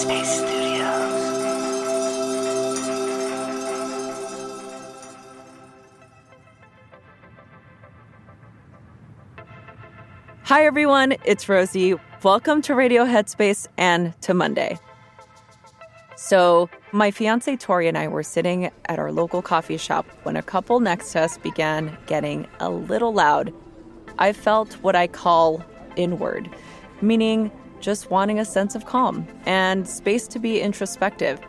Headspace Studios. Hi, everyone. It's Rosie. Welcome to Radio Headspace and to Monday. So, my fiance Tori and I were sitting at our local coffee shop when a couple next to us began getting a little loud. I felt what I call inward, meaning just wanting a sense of calm and space to be introspective.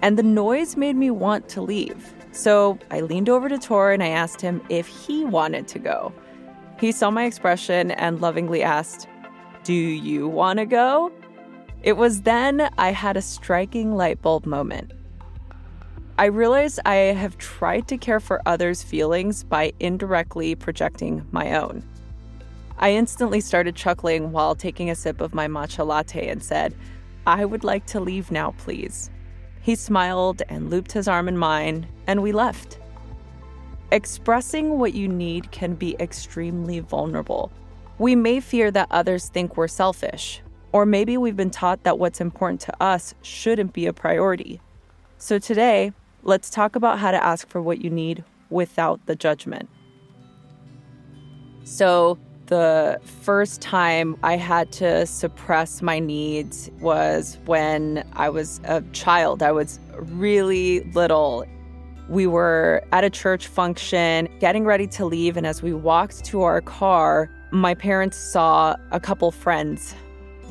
And the noise made me want to leave. So I leaned over to Tor and I asked him if he wanted to go. He saw my expression and lovingly asked, Do you want to go? It was then I had a striking light bulb moment. I realized I have tried to care for others' feelings by indirectly projecting my own. I instantly started chuckling while taking a sip of my matcha latte and said, I would like to leave now, please. He smiled and looped his arm in mine, and we left. Expressing what you need can be extremely vulnerable. We may fear that others think we're selfish, or maybe we've been taught that what's important to us shouldn't be a priority. So today, let's talk about how to ask for what you need without the judgment. So, the first time I had to suppress my needs was when I was a child. I was really little. We were at a church function, getting ready to leave, and as we walked to our car, my parents saw a couple friends.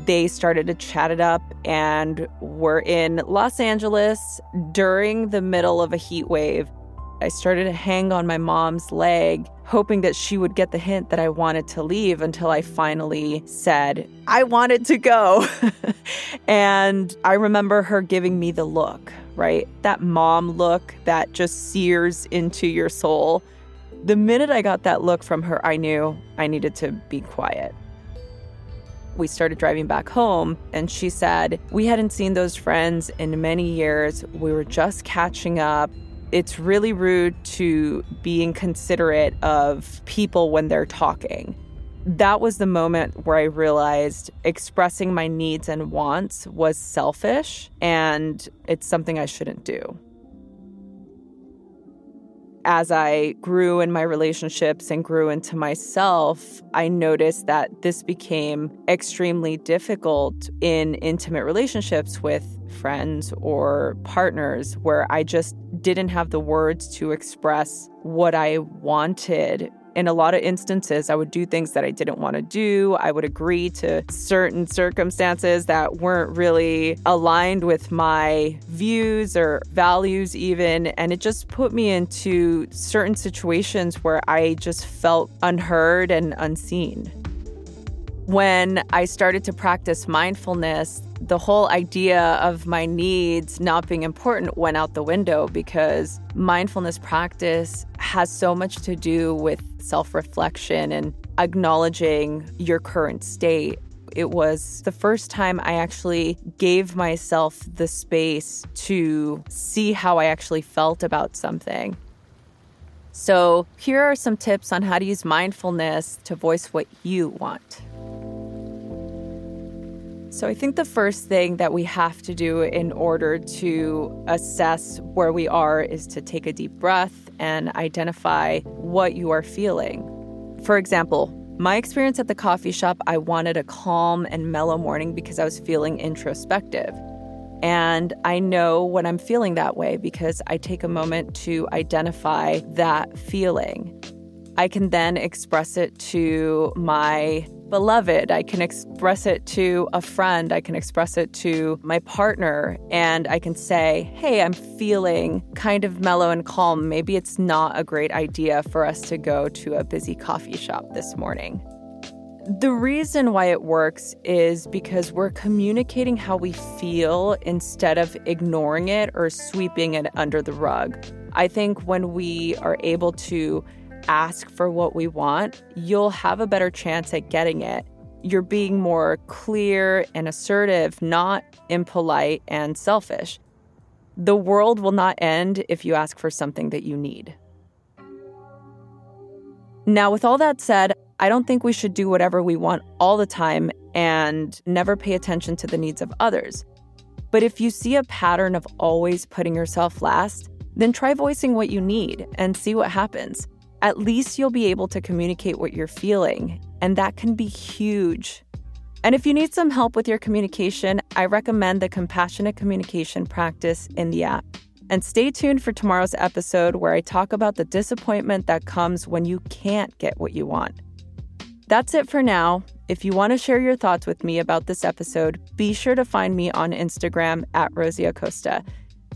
They started to chat it up, and we're in Los Angeles during the middle of a heat wave. I started to hang on my mom's leg, hoping that she would get the hint that I wanted to leave until I finally said, I wanted to go. and I remember her giving me the look, right? That mom look that just sears into your soul. The minute I got that look from her, I knew I needed to be quiet. We started driving back home, and she said, We hadn't seen those friends in many years. We were just catching up it's really rude to be inconsiderate of people when they're talking. That was the moment where I realized expressing my needs and wants was selfish and it's something I shouldn't do as I grew in my relationships and grew into myself, I noticed that this became extremely difficult in intimate relationships with friends or partners where I just didn't have the words to express what I wanted in a lot of instances, I would do things that I didn't want to do. I would agree to certain circumstances that weren't really aligned with my views or values, even. And it just put me into certain situations where I just felt unheard and unseen. When I started to practice mindfulness, the whole idea of my needs not being important went out the window because mindfulness practice has so much to do with self reflection and acknowledging your current state. It was the first time I actually gave myself the space to see how I actually felt about something. So, here are some tips on how to use mindfulness to voice what you want. So, I think the first thing that we have to do in order to assess where we are is to take a deep breath and identify what you are feeling. For example, my experience at the coffee shop, I wanted a calm and mellow morning because I was feeling introspective. And I know when I'm feeling that way because I take a moment to identify that feeling. I can then express it to my beloved. I can express it to a friend. I can express it to my partner. And I can say, hey, I'm feeling kind of mellow and calm. Maybe it's not a great idea for us to go to a busy coffee shop this morning. The reason why it works is because we're communicating how we feel instead of ignoring it or sweeping it under the rug. I think when we are able to ask for what we want, you'll have a better chance at getting it. You're being more clear and assertive, not impolite and selfish. The world will not end if you ask for something that you need. Now, with all that said, I don't think we should do whatever we want all the time and never pay attention to the needs of others. But if you see a pattern of always putting yourself last, then try voicing what you need and see what happens. At least you'll be able to communicate what you're feeling, and that can be huge. And if you need some help with your communication, I recommend the compassionate communication practice in the app. And stay tuned for tomorrow's episode where I talk about the disappointment that comes when you can't get what you want. That's it for now. If you want to share your thoughts with me about this episode, be sure to find me on Instagram at Rosie Acosta.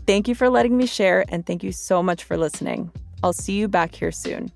Thank you for letting me share, and thank you so much for listening. I'll see you back here soon.